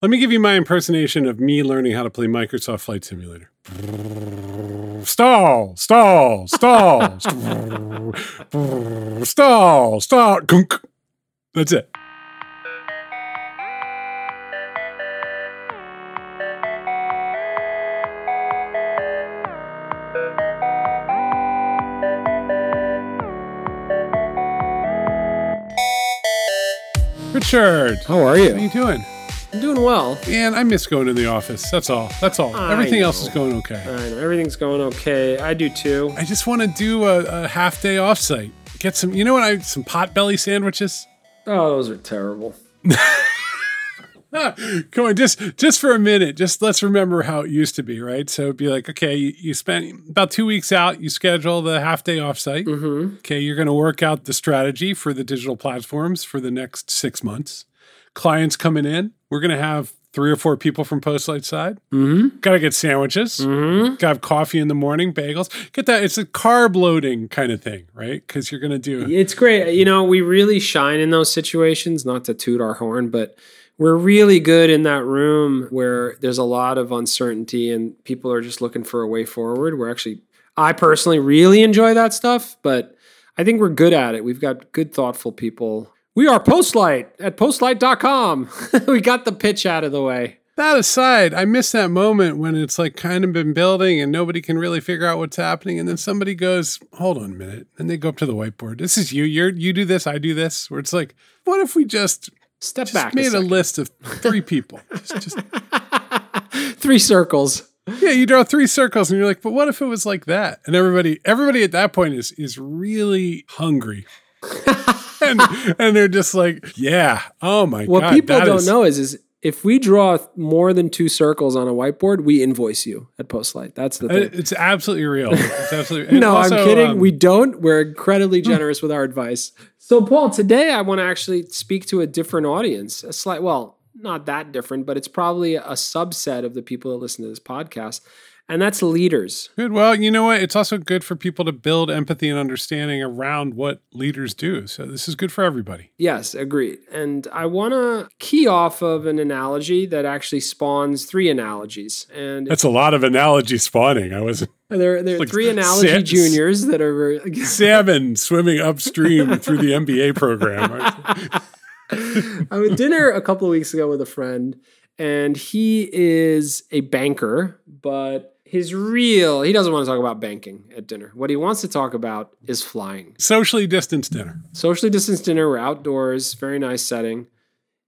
Let me give you my impersonation of me learning how to play Microsoft Flight Simulator. Stall, stall, stall, stall, stall. Gunk. That's it. Richard, How are you? how you you? doing? I'm doing well. And I miss going to the office. That's all. That's all. I Everything else is going okay. I know everything's going okay. I do too. I just want to do a, a half day offsite. Get some, you know what? I some Potbelly sandwiches. Oh, those are terrible. Come on, just just for a minute, just let's remember how it used to be, right? So it'd be like, okay, you, you spent about two weeks out, you schedule the half day offsite. Mm-hmm. Okay, you're going to work out the strategy for the digital platforms for the next six months. Clients coming in, we're going to have three or four people from Postlight side. Mm-hmm. Got to get sandwiches. Mm-hmm. Got to have coffee in the morning, bagels. Get that. It's a carb loading kind of thing, right? Because you're going to do. It's great. You know, we really shine in those situations, not to toot our horn, but we're really good in that room where there's a lot of uncertainty and people are just looking for a way forward. We're actually, I personally really enjoy that stuff, but I think we're good at it. We've got good, thoughtful people. We are Postlight at postlight.com. we got the pitch out of the way. That aside, I miss that moment when it's like kind of been building and nobody can really figure out what's happening, and then somebody goes, "Hold on a minute," and they go up to the whiteboard. This is you. You're you do this. I do this. Where it's like, what if we just Step just back. made a, second. list of three people? just, just Three circles. yeah, you draw three circles, and you're like, but what if it was like that? And everybody, everybody at that point is is really hungry. and and they're just like, yeah, oh my What god. What people don't is- know is, is if we draw more than two circles on a whiteboard, we invoice you at Postlight. That's the Uh, thing. It's absolutely real. It's absolutely. no, also, I'm kidding. um, we don't. We're incredibly generous with our advice. So, Paul, today I want to actually speak to a different audience. A slight, well, not that different, but it's probably a subset of the people that listen to this podcast, and that's leaders. Good. Well, you know what? It's also good for people to build empathy and understanding around what leaders do. So this is good for everybody. Yes, agreed. And I want to key off of an analogy that actually spawns three analogies. And That's a lot of analogy spawning. I wasn't. there, there are like three analogy sa- juniors that are very. salmon swimming upstream through the MBA program. I was at dinner a couple of weeks ago with a friend, and he is a banker, but his real he doesn't want to talk about banking at dinner. What he wants to talk about is flying. Socially distanced dinner. Socially distanced dinner, we're outdoors, very nice setting.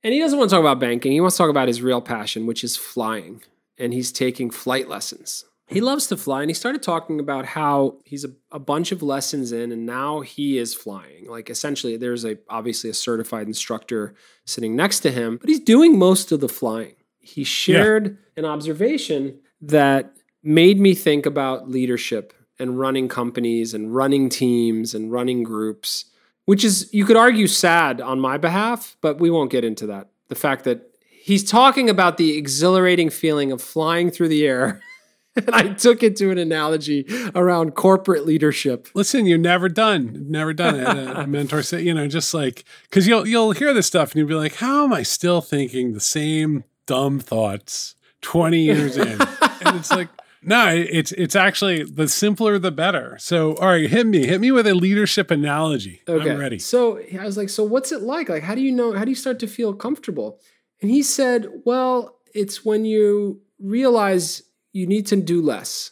And he doesn't want to talk about banking. He wants to talk about his real passion, which is flying. And he's taking flight lessons. He loves to fly, and he started talking about how he's a, a bunch of lessons in, and now he is flying. Like essentially, there's a obviously a certified instructor sitting next to him, but he's doing most of the flying. He shared an observation that made me think about leadership and running companies and running teams and running groups, which is you could argue sad on my behalf, but we won't get into that. The fact that he's talking about the exhilarating feeling of flying through the air. And I took it to an analogy around corporate leadership. Listen, you're never done. Never done it. A mentor said, you know, just like because you'll you'll hear this stuff and you'll be like, how am I still thinking the same dumb thoughts 20 years in? and it's like, no, it's it's actually the simpler the better. So, all right, hit me, hit me with a leadership analogy. Okay. I'm ready. So I was like, so what's it like? Like, how do you know? How do you start to feel comfortable? And he said, well, it's when you realize you need to do less.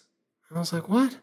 I was like, what?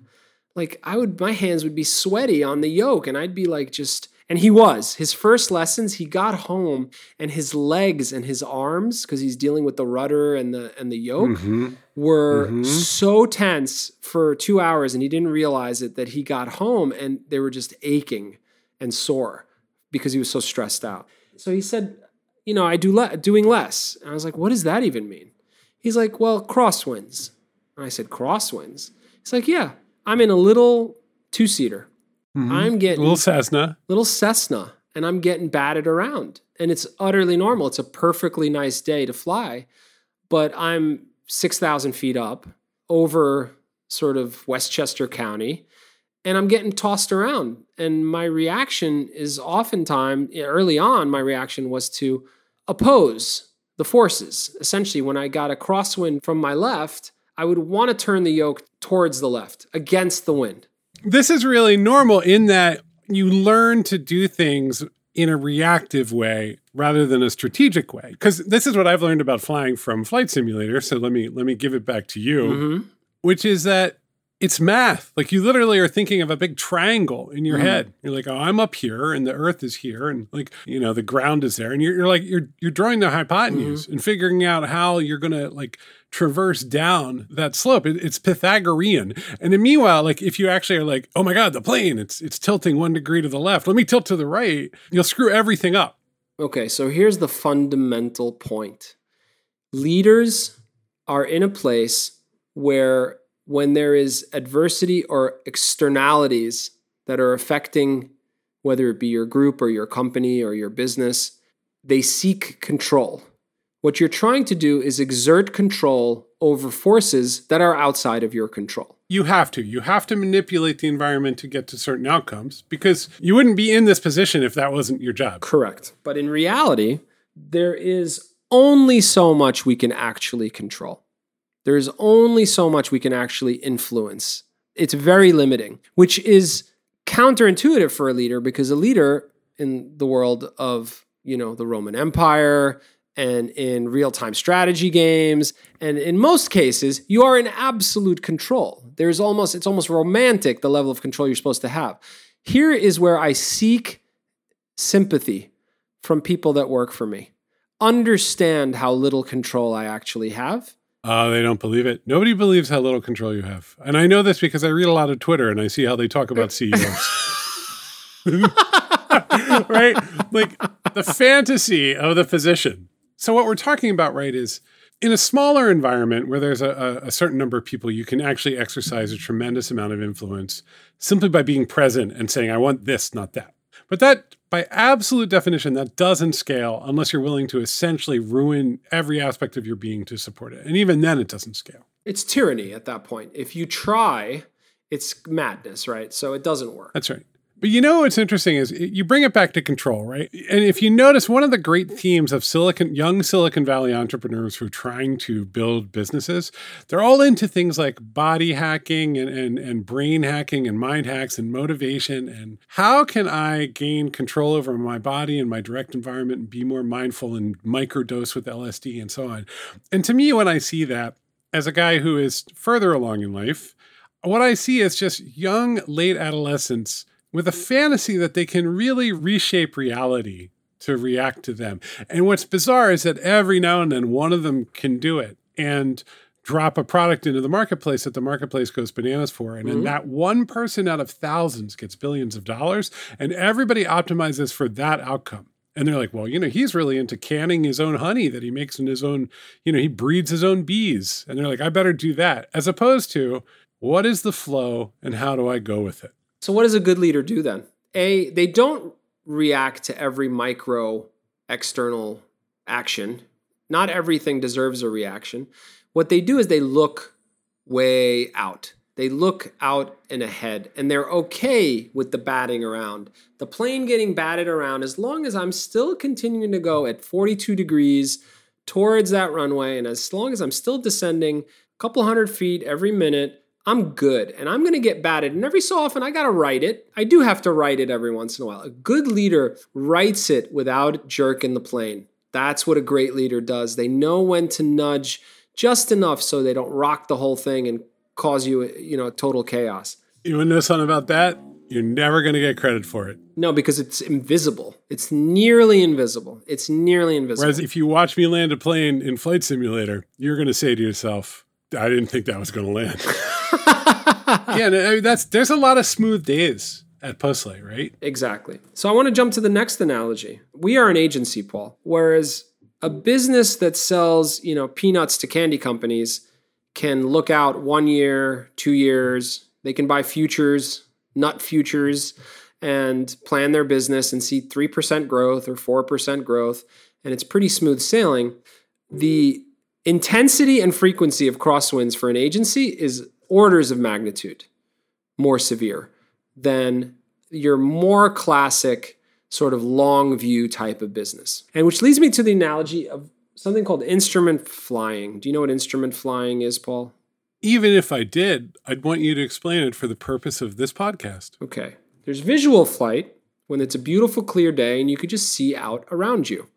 Like, I would, my hands would be sweaty on the yoke, and I'd be like, just, and he was. His first lessons, he got home, and his legs and his arms, because he's dealing with the rudder and the and the yoke, Mhm. were Mhm. so tense for two hours, and he didn't realize it that he got home and they were just aching and sore because he was so stressed out. So he said, "You know, I do le- doing less." And I was like, "What does that even mean?" He's like, "Well, crosswinds." And I said, "Crosswinds." He's like, "Yeah, I'm in a little two seater. Mhm. I'm getting little Cessna. little Cessna and I'm getting batted around. And it's utterly normal. It's a perfectly nice day to fly, but I'm 6,000 feet up over sort of Westchester County and I'm getting tossed around. And my reaction is oftentimes, early on, my reaction was to oppose the forces. Essentially, when I got a crosswind from my left, I would want to turn the yoke towards the left against the wind. This is really normal in that you learn to do things in a reactive way rather than a strategic way because this is what i've learned about flying from flight simulator so let me let me give it back to you mm-hmm. which is that it's math like you literally are thinking of a big triangle in your mm-hmm. head you're like oh i'm up here and the earth is here and like you know the ground is there and you're, you're like you're you're drawing the hypotenuse mm-hmm. and figuring out how you're gonna like traverse down that slope. It, it's Pythagorean. And then meanwhile, like if you actually are like, oh my God, the plane, it's it's tilting one degree to the left. Let me tilt to the right. You'll screw everything up. Okay, so here's the fundamental point. Leaders are in a place where when there is adversity or externalities that are affecting whether it be your group or your company or your business, they seek control. What you're trying to do is exert control over forces that are outside of your control. You have to. You have to manipulate the environment to get to certain outcomes because you wouldn't be in this position if that wasn't your job. Correct. But in reality, there is only so much we can actually control. There's only so much we can actually influence. It's very limiting, which is counterintuitive for a leader because a leader in the world of, you know, the Roman Empire, and in real time strategy games. And in most cases, you are in absolute control. There's almost, it's almost romantic the level of control you're supposed to have. Here is where I seek sympathy from people that work for me. Understand how little control I actually have. Uh, they don't believe it. Nobody believes how little control you have. And I know this because I read a lot of Twitter and I see how they talk about CEOs. right? Like the fantasy of the physician so, what we're talking about, right, is in a smaller environment where there's a, a, certain number of people, you can actually exercise a tremendous amount of influence simply by being present and saying, I want this, not that. But that, by absolute definition, that doesn't scale unless you're willing to essentially ruin every aspect of your being to support it. And even then, it doesn't scale. It's tyranny at that point. If you try, it's madness, right? So it doesn't work. That's right. But you know what's interesting is you bring it back to control, right? And if you notice, one of the great themes of Silicon, young Silicon Valley entrepreneurs who are trying to build businesses, they're all into things like body hacking and, and, and brain hacking and mind hacks and motivation. And how can I gain control over my body and my direct environment and be more mindful and microdose with LSD and so on? And to me, when I see that, as a guy who is further along in life, what I see is just young, late adolescents with a fantasy that they can really reshape reality to react to them. And what's bizarre is that every now and then one of them can do it and drop a product into the marketplace that the marketplace goes bananas for. And mm-hmm. then that one person out of thousands gets billions of dollars, and everybody optimizes for that outcome. And they're like, well, you know, he's really into canning his own honey that he makes in his own, you know, he breeds his own bees. And they're like, I better do that. As opposed to, what is the flow and how do I go with it? So, what does a good leader do then? A, they don't react to every micro external action. Not everything deserves a reaction. What they do is they look way out. They look out and ahead, and they're okay with the batting around. The plane getting batted around, as long as I'm still continuing to go at 42 degrees towards that runway, and as long as I'm still descending a couple hundred feet every minute, I'm good and I'm going to get batted. And every so often, I got to right it. I do have to right it every once in a while. A good leader rights it without jerking the plane. That's what a great leader does. They know when to nudge just enough so they don't rock the whole thing and cause you, you know, total chaos. You want to know something about that? You're never going to get credit for it. No, because it's invisible. It's nearly invisible. It's nearly invisible. Whereas if you watch me land a plane in Flight Simulator, you're going to say to yourself, I didn't think that was going to land. yeah, I mean, that's there's a lot of smooth days at Postlight, right? Exactly. So I want to jump to the next analogy. We are an agency, Paul, whereas a business that sells, you know, peanuts to candy companies can look out one year, two years. They can buy futures, nut futures, and plan their business and see 3% growth or 4% growth. And it's pretty smooth sailing. The intensity and frequency of crosswinds for an agency is orders of magnitude more severe than your more classic sort of long view type of business. And which leads me to the analogy of something called instrument flying. Do you know what instrument flying is, Paul? Even if I did, I'd want you to explain it for the purpose of this podcast. Okay. There's visual flight when it's a beautiful, clear day and you could just see out around you.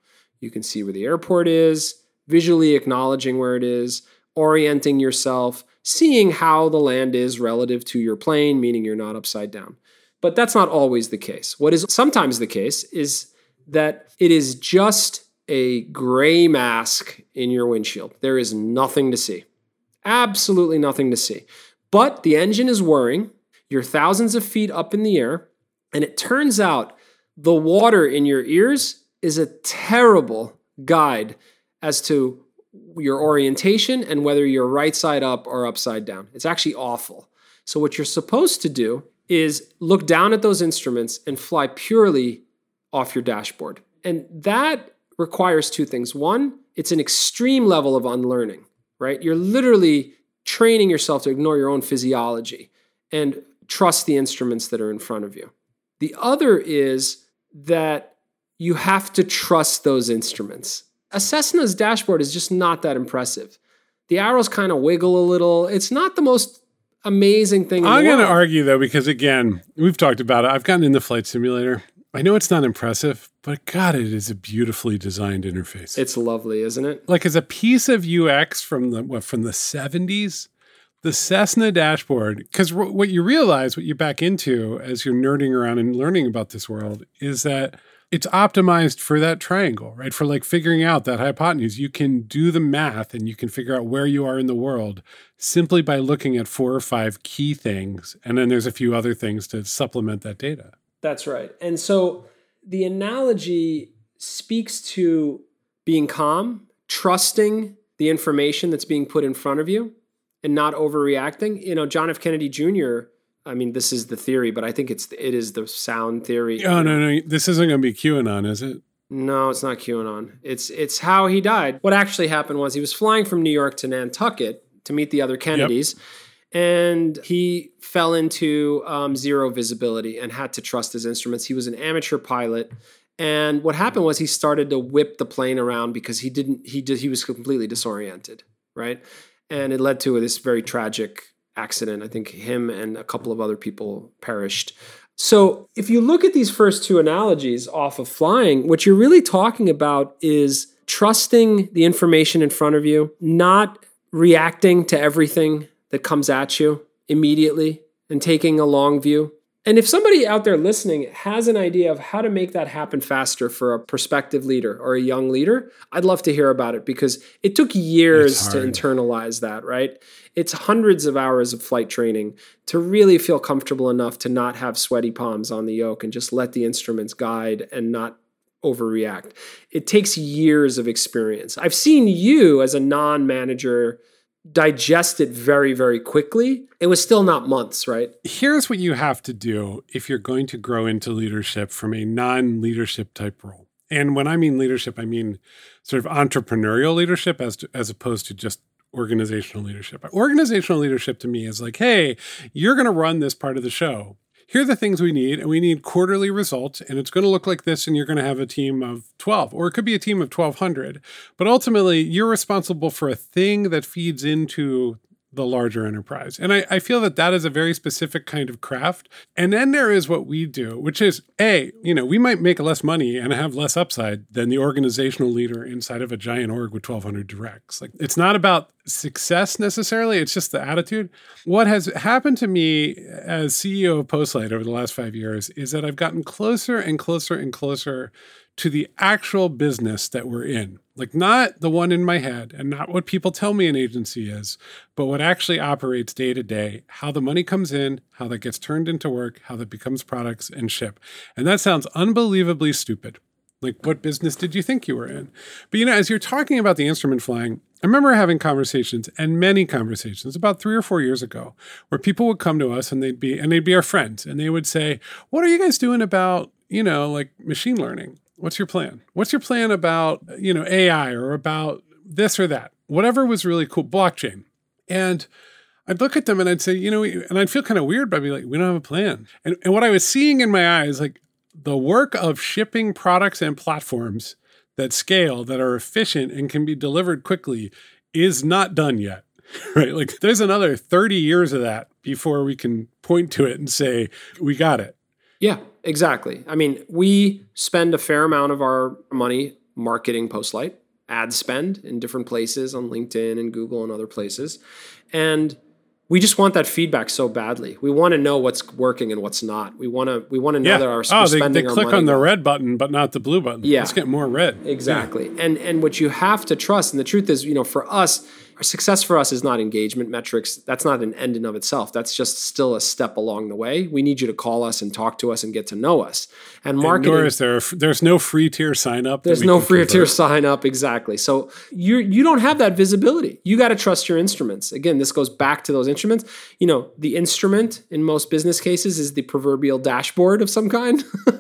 You can see where the airport is, visually acknowledging where it is, orienting yourself, seeing how the land is relative to your plane, meaning you're not upside down. But that's not always the case. What is sometimes the case is that it is just a gray mask in your windshield. There is nothing to see. Absolutely nothing to see. But the engine is whirring. You're thousands of feet up in the air. And it turns out the water in your ears is a terrible guide as to your orientation and whether you're right side up or upside down. It's actually awful. So, what you're supposed to do is look down at those instruments and fly purely off your dashboard. And that requires two things. One, it's an extreme level of unlearning, right? You're literally training yourself to ignore your own physiology and trust the instruments that are in front of you. The other is that you have to trust those instruments. A Cessna's dashboard is just not that impressive. The arrows kind of wiggle a little. It's not the most amazing thing. I'm going to argue though, because again, we've talked about it. I've gotten in the Flight Simulator. I know it's not impressive, but God, it is a beautifully designed interface. It's lovely, isn't it? Like as a piece of UX from the what from the 70s, the Cessna dashboard. Because what you realize, what you back into as you're nerding around and learning about this world, is that it's optimized for that triangle, right? For like figuring out that hypotenuse. You can do the math and you can figure out where you are in the world simply by looking at four or five key things. And then there's a few other things to supplement that data. That's right. And so the analogy speaks to being calm, trusting the information that's being put in front of you, and not overreacting. You know, John F. Kennedy Jr. I mean, this is the theory, but I think it's it is the sound theory. Oh no, no, this isn't going to be QAnon, is it? No, it's not QAnon. It's it's how he died. What actually happened was he was flying from New York to Nantucket to meet the other Kennedys. Yep. And he fell into um, zero visibility and had to trust his instruments. He was an amateur pilot, and what happened was he started to whip the plane around because he didn't. He did. He was completely disoriented, right? And it led to this very tragic accident. I think him and a couple of other people perished. So, if you look at these first two analogies off of flying, what you're really talking about is trusting the information in front of you, not reacting to everything that comes at you immediately, and taking a long view. And if somebody out there listening has an idea of how to make that happen faster for a prospective leader or a young leader, I'd love to hear about it because it took years to internalize that, right? It's hundreds of hours of flight training to really feel comfortable enough to not have sweaty palms on the yoke and just let the instruments guide and not overreact. It takes years of experience. I've seen you as a non manager digest it very, very quickly. It was still not months, right? Here's what you have to do if you're going to grow into leadership from a non leadership type role. And when I mean leadership, I mean sort of entrepreneurial leadership as, to, as opposed to just organizational leadership. Organizational leadership to me is like, hey, you're going to run this part of the show here are the things we need, and we need quarterly results, and it's going to look like this, and you're going to have a team of 12, or it could be a team of 1,200. But ultimately, you're responsible for a thing that feeds into the larger enterprise. And I, I, feel that that is a very specific kind of craft. And then there is what we do, which is A, you know, we might make less money and have less upside than the organizational leader inside of a giant org with 1,200 directs. Like it's not about success necessarily, it's just the attitude. What has happened to me as CEO of Postlight over the last five years is that I've gotten closer and closer and closer to the actual business that we're in. Like, not the one in my head and not what people tell me an agency is, but what actually operates day to day, how the money comes in, how that gets turned into work, how that becomes products and ship. And that sounds unbelievably stupid. Like, what business did you think you were in? But you know, as you're talking about the instrument flying, I remember having conversations and many conversations about three or four years ago where people would come to us and they'd be and they'd be our friends and they would say, What are you guys doing about, you know, like machine learning? What's your plan? What's your plan about, you know, AI or about this or that? Whatever was really cool, blockchain. And I'd look at them and I'd say, you know, and I'd feel kind of weird, but I'd be like, we don't have a plan. And, and what I was seeing in my eyes, like the work of shipping products and platforms that scale, that are efficient and can be delivered quickly, is not done yet. Right? Like there's another 30 years of that before we can point to it and say, we got it. Yeah, exactly. I mean, we spend a fair amount of our money marketing Postlight, ad spend in different places on LinkedIn and Google and other places. And we just want that feedback so badly. We want to know what's working and what's not. We want to we want to know Yeah. that our oh, they, spending they click on the red button, but not the blue button. Yeah. Let's get more red. Exactly. And and what you have to trust, and the truth is, you know, for us, success for us is not engagement metrics. That's not an end in of itself. That's just still a step along the way. We need you to call us and talk to us and get to know us. And And marketing Nor is there, there's no free tier sign up. there's no free convert. tier sign up exactly. So you you don't have that visibility. You got to trust your instruments. Again, this goes back to those instruments. You know, the instrument in most business cases is the proverbial dashboard of some kind for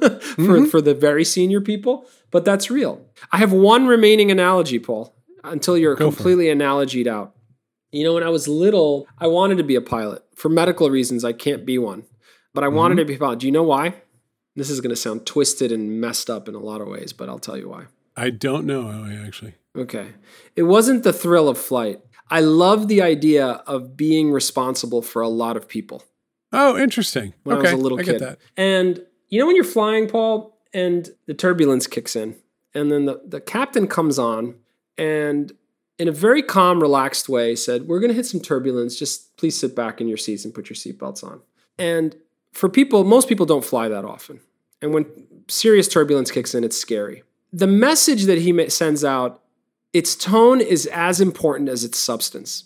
Mm-hmm. for the very senior people, but that's real. I have one remaining analogy, Paul, until you're Go completely analogied out. You know, when I was little, I wanted to be a pilot. For medical reasons, I can't be one. But I wanted Mm-hmm. to be a pilot. Do you know why? This is going to sound twisted and messed up in a lot of ways, but I'll tell you why. I don't know, actually. Okay. It wasn't the thrill of flight. I love the idea of being responsible for a lot of people Oh, interesting. when okay, I was a little I kid. get that. And you know when you're flying, Paul, and the turbulence kicks in, and then the, the captain comes on and in a very calm, relaxed way said, We're gonna hit some turbulence. Just please sit back in your seats and put your seatbelts on. And for people, most people don't fly that often. And when serious turbulence kicks in, it's scary. The message that he sends out, its tone is as important as its substance.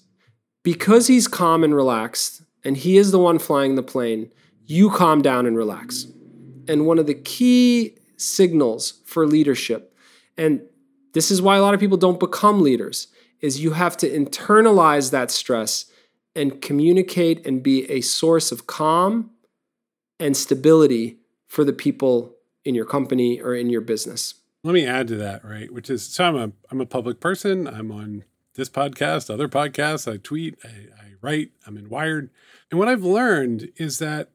Because he's calm and relaxed, and he is the one flying the plane, you calm down and relax. And one of the key signals for leadership, and this is why a lot of people don't become leaders, is you have to internalize that stress and communicate and be a source of calm and stability for the people in your company or in your business. Let me add to that, right? Which is so I'm a I'm a public person. I'm on this podcast, other podcasts. I tweet, I, I write. I'm in Wired, and what I've learned is that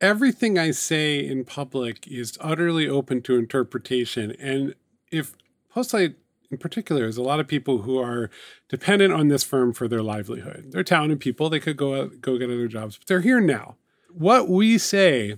everything I say in public is utterly open to interpretation. And if Postlight in particular is a lot of people who are dependent on this firm for their livelihood. They're talented people. They could go out, go get other jobs, but they're here now. What we say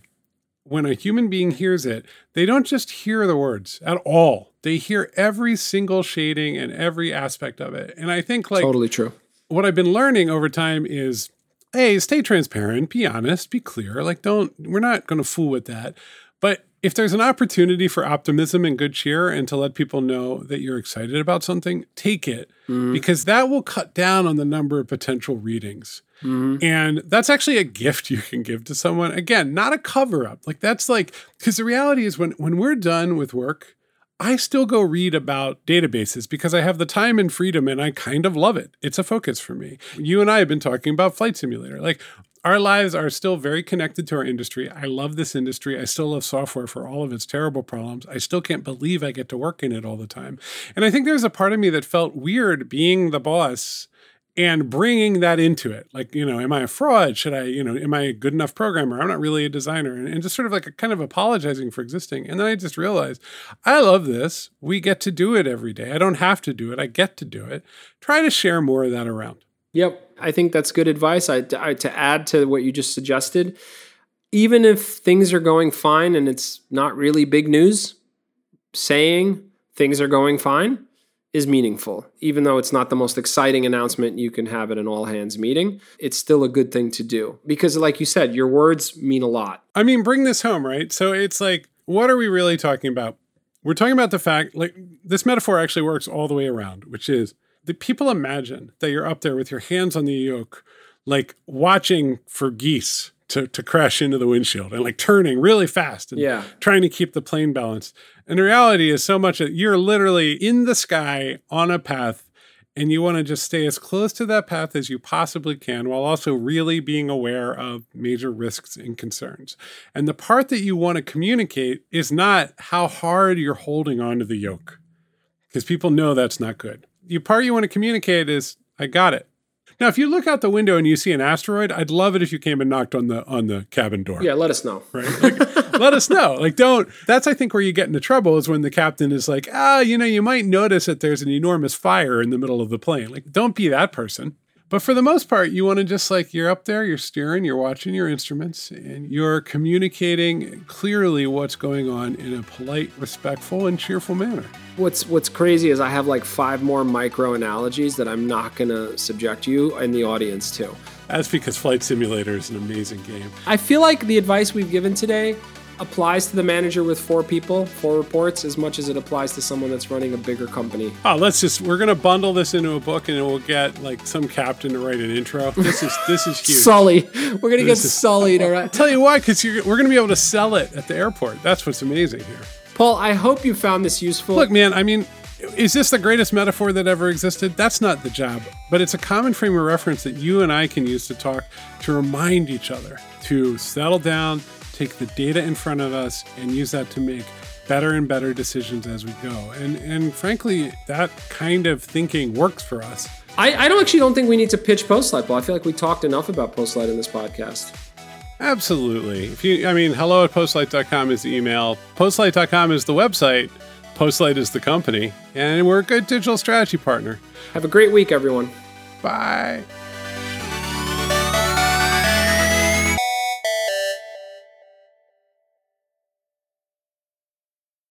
when a human being hears it, they don't just hear the words at all. They hear every single shading and every aspect of it. And I think like totally true. what I've been learning over time is hey, stay transparent, be honest, be clear. Like don't we're not going to fool with that. But if there's an opportunity for optimism and good cheer and to let people know that you're excited about something, take it mm-hmm. because that will cut down on the number of potential readings. Mm-hmm. And that's actually a gift you can give to someone. Again, not a cover up. Like that's like because the reality is when when we're done with work, I still go read about databases because I have the time and freedom and I kind of love it. It's a focus for me. You and I have been talking about Flight Simulator. Like our lives are still very connected to our industry. I love this industry. I still love software for all of its terrible problems. I still can't believe I get to work in it all the time. And I think there's a part of me that felt weird being the boss and bringing that into it. Like you know am i a fraud? Should i you know am i a good enough programmer? I'm not really a designer. And, and just sort of like a kind of apologizing for existing. And then i just realized i love this. We get to do it every day. I don't have to do it. I get to do it. Try to share more of that around. Yep, I think that's good advice. I, I to add to what you just suggested, even if things are going fine and it's not really big news, saying things are going fine is meaningful. Even though it's not the most exciting announcement you can have at an all hands meeting, it's still a good thing to do because like you said, your words mean a lot. I mean, bring this home, right? So it's like, what are we really talking about? We're talking about the fact, like, this metaphor actually works all the way around, which is that people imagine that you're up there with your hands on the yoke, like watching for geese to, to crash into the windshield and like turning really fast and Yeah. trying to keep the plane balanced. And the reality is so much that you're literally in the sky on a path and you want to just stay as close to that path as you possibly can while also really being aware of major risks and concerns. And the part that you want to communicate is not how hard you're holding onto the yoke, because people know that's not good. The part you want to communicate is, I got it. Now, if you look out the window and you see an asteroid, I'd love it if you came and knocked on the on the cabin door. Yeah, let us know. Right? Like, let us know. Like, don't. That's I think where you get into trouble is when the captain is like, ah, you know, you might notice that there's an enormous fire in the middle of the plane. Like, don't be that person. But for the most part, you want to just like you're up there, you're steering, you're watching your instruments, and you're communicating clearly what's going on in a polite, respectful, and cheerful manner. What's what's crazy is I have like five more micro analogies that I'm not gonna subject you and the audience to. That's because Flight Simulator is an amazing game. I feel like the advice we've given today applies to the manager with four people, four reports, as much as it applies to someone that's running a bigger company. Oh, let's just we're gonna bundle this into a book and we'll get like some captain to write an intro. This is this is huge. Sully. We're gonna This get is- Sully to write. Tell you why, because we're gonna be able to sell it at the airport. That's what's amazing here. Paul, I hope you found this useful. Look, man, I mean, is this the greatest metaphor that ever existed? That's not the job, but it's a common frame of reference that you and I can use to talk, to remind each other to settle down, take the data in front of us, and use that to make better and better decisions as we go. And and frankly, that kind of thinking works for us. I, I don't actually don't think we need to pitch Postlight, Paul. I feel like we talked enough about Postlight in this podcast. Absolutely. If you, I mean, hello at postlight.com is the email. Postlight.com is the website. Postlight is the company. And we're a good digital strategy partner. Have a great week, everyone. Bye.